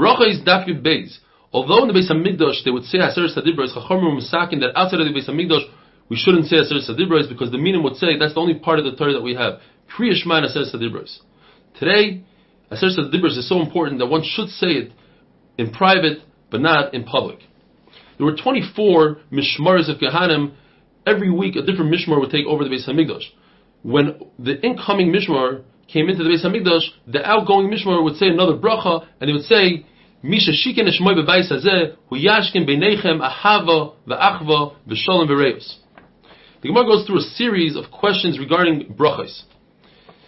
Bracha is Daf Yud Beis. Although in the Beis Hamikdash they would say Aseres Hadibros, Chacham were misakin that outside of the Beis Hamikdash we shouldn't say Aseres Hadibros because the meaning would say that's the only part of the Torah that we have. Kriya Shema and Aseres Hadibros. Today, Aseres Hadibros is so important that one should say it in private but not in public. There were 24 Mishmaras of Kohanim. Every week a different Mishmar would take over the Beis Hamikdash. When the incoming Mishmar came into the Beis Hamikdash, the outgoing Mishmar would say another bracha, and he would say, Hazeh, hu yashkin beinechem ahava v'achva v'sholem v'reus. The Gemara goes through a series of questions regarding brachas.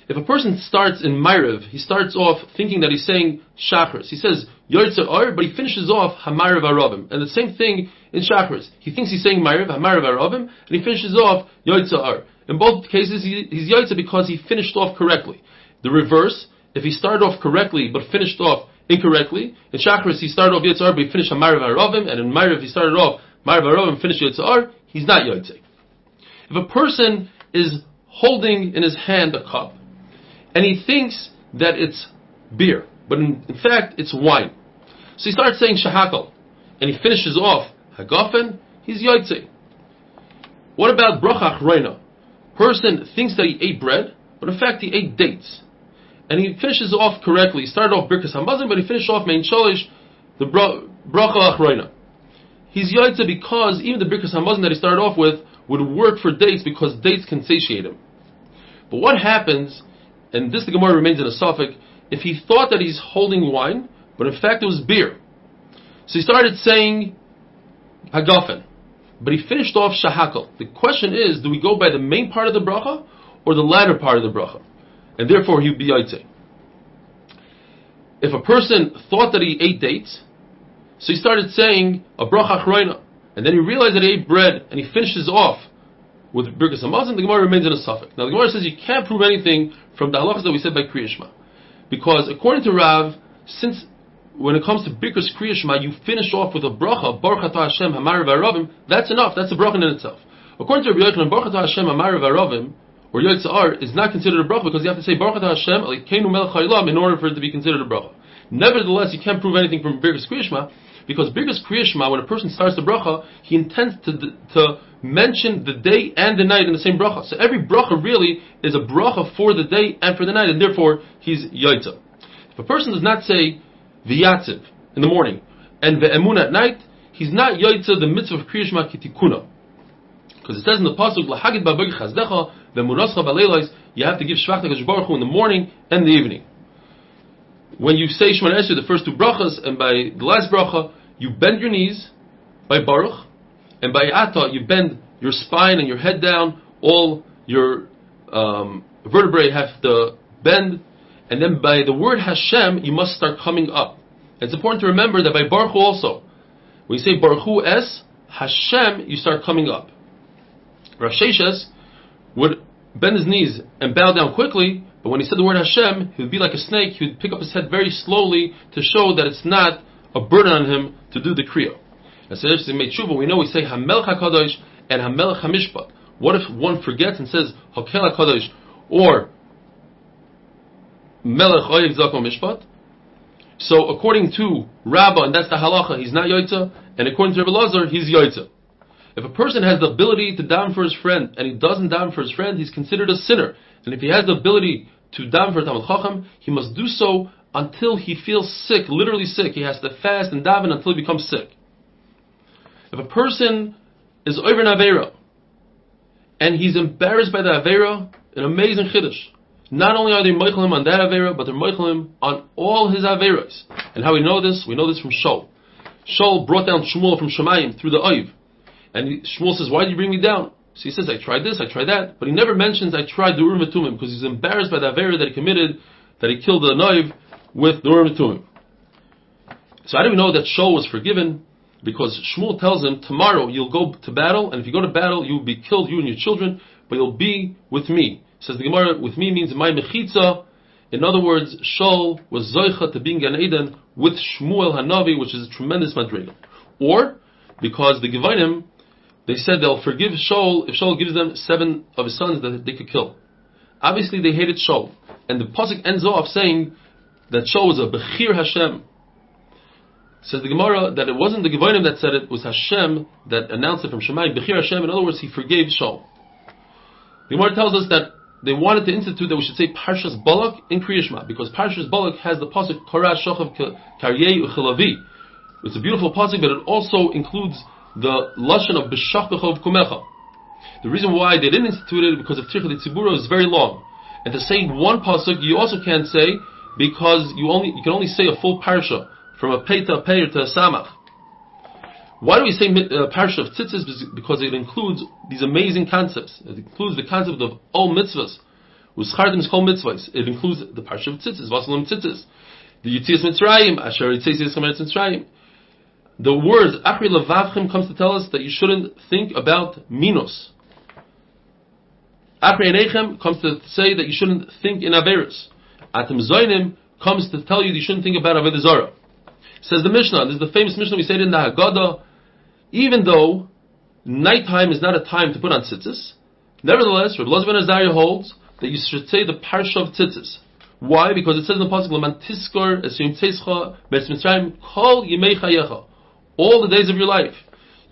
If a person starts in Maariv, he starts off thinking that he's saying Shachris. He says Yotzer Or, but he finishes off Hamaariv Aravim. And the same thing in Shachris. He thinks he's saying Maariv, Hamaariv Aravim, and he finishes off Yotzer Or. In both cases, he, he's Yotzer because he finished off correctly. The reverse, if he started off correctly but finished off incorrectly, in Shachris he started off Yotzer Or, but he finished Hamaariv Aravim, and in Maariv he started off Maariv Aravim, finished Yotzer Or, he's not Yotzer. If a person is holding in his hand a cup, and he thinks that it's beer, but in, in fact it's wine. So he starts saying shehakol, and he finishes off hagafen, he's yoitze. What about bracha achreina? Person thinks that he ate bread, but in fact he ate dates. And he finishes off correctly. He started off birkas hamazon, but he finished off me'ein shalosh, the bracha achreina. He's yoitze because even the birkas hamazon that he started off with would work for dates because dates can satiate him. But what happens and this the Gemara remains in a safek, if he thought that he's holding wine, but in fact it was beer. So he started saying hagafen, but he finished off shehakol. The question is, do we go by the main part of the bracha or the latter part of the bracha? And therefore he would be yaitse. If a person thought that he ate dates, so he started saying a bracha chroina, and then he realized that he ate bread, and he finishes off with Birkas Hamazon, the Gemara remains in a safek. Now the Gemara says you can't prove anything from the halachas that we said by Kriyashma. Because according to Rav, since when it comes to Birkas Kriyashma, you finish off with a bracha, Baruch Hashem Hamar that's enough, that's a bracha in itself. According to Rabbi Yochanan, Baruch Hashem Hamar or Yotzar, is not considered a bracha because you have to say Baruch Hashem in order for it to be considered a bracha. Nevertheless, you can't prove anything from Birkas Kriyashma because Birkas Kriyashma, when a person starts the bracha, he intends to, to mention the day and the night in the same bracha. So every bracha really is a bracha for the day and for the night, and therefore he's yaitza. If a person does not say v'yatziv in the morning and ve'emun at night, he's not yaitza the mitzvah of kriyashma kitikuna. Because it says in the pasuk chazdecha ve'murascha ba'leilos, you have to give shvach Baruch Hu in the morning and the evening. When you say Shemona Esrei, the first two brachas, and by the last bracha, you bend your knees by Baruch, and by Ata, you bend your spine and your head down, all your um, vertebrae have to bend, and then by the word Hashem, you must start coming up. It's important to remember that by Baruch Hu also, when you say Baruch Hu Es, Hashem, you start coming up. Rav Sheshes would bend his knees and bow down quickly, but when he said the word Hashem, he would be like a snake, he would pick up his head very slowly to show that it's not a burden on him to do the Kriya. As if he made we know we say Hamelch HaKadosh and Hamelch HaMishpat. What if one forgets and says Hakel HaKadosh or Melech Oyev Zako Mishpat? So according to Rabbah, and that's the halacha, he's not Yoitza, and according to Rabbi Lazar, he's Yoitza. If a person has the ability to daven for his friend, and he doesn't daven for his friend, he's considered a sinner. And if he has the ability to daven for Talmud Chacham, he must do so until he feels sick, literally sick. He has to fast and daven until he becomes sick. If a person is over an Avera, and he's embarrassed by the Avera, an amazing Chiddush. Not only are they Meichelim on that Avera, but they're Meichelim on all his Averas. And how we know this? We know this from Shaul. Shaul brought down Shmuel from Shemayim through the Oiv. And Shmuel says, why did you bring me down? So he says, I tried this, I tried that. But he never mentions I tried the Urim Tumim because he's embarrassed by the Avera that he committed, that he killed the Noiv with the Urim Tumim. So how do we know that Shaul was forgiven? because Shmuel tells him, tomorrow you'll go to battle, and if you go to battle, you'll be killed, you and your children, but you'll be with me. Says the Gemara, with me means my mechitza. In other words, Shaul was zoicha to being Gan Eden with Shmuel Hanavi, which is a tremendous madreiga. Or, because the Givonim, they said they'll forgive Shaul if Shaul gives them seven of his sons that they could kill. Obviously, they hated Shaul. And the Pasuk ends off saying that Shaul was a Bechir Hashem, Says the Gemara that it wasn't the Givonim that said it, it was Hashem that announced it from Shemayim. Bechir Hashem, in other words, he forgave Shaul. The Gemara tells us that they wanted to institute that we should say Parshas Balak in Kriyashma, because Parshas Balak has the pasuk Korah Shochav Karyei Uchilavi. It's a beautiful pasuk, but it also includes the lashon of B'shach B'chov Kumecha. The reason why they didn't institute it because of Tirchel Tzibura is very long. And to say one pasuk, you also can't say because you only you can only say a full parsha from a pei to a to a samach. Why do we say uh, parsha of tzitzis? Because it includes these amazing concepts. It includes the concept of all mitzvahs. Uzchartem called mitzvahs. It includes the parsha of tzitzis, vasalim tzitzis. The Yitzias Mitzrayim, Asher Yitzias Mitzrayim. The words Achri Levavchem comes to tell us that you shouldn't think about minos. Achri Enechem comes to say that you shouldn't think in Averus. Atem Zoinim comes to tell you that you shouldn't think about Avodah Zarah. Says the Mishnah, this is the famous Mishnah we said in the Haggadah, even though nighttime is not a time to put on tzitzis, nevertheless, Elazar ben Azariah holds that you should say the parsha of tzitzis. Why? Because it says in the pasuk, "Leman tiskor esim mitzrayim kol yimei chayecha." All the days of your life,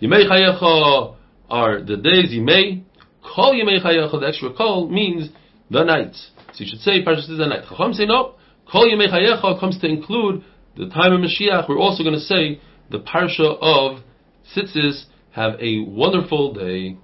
yimei chayecha are the days yimei. Kol yimei chayecha. The extra kol means the nights. So you should say parsha tzitzis the night. Chacham say no. Kol yimei chayecha comes to include the time of Mashiach. We're also going to say the parsha of Tzitzis. Have a wonderful day.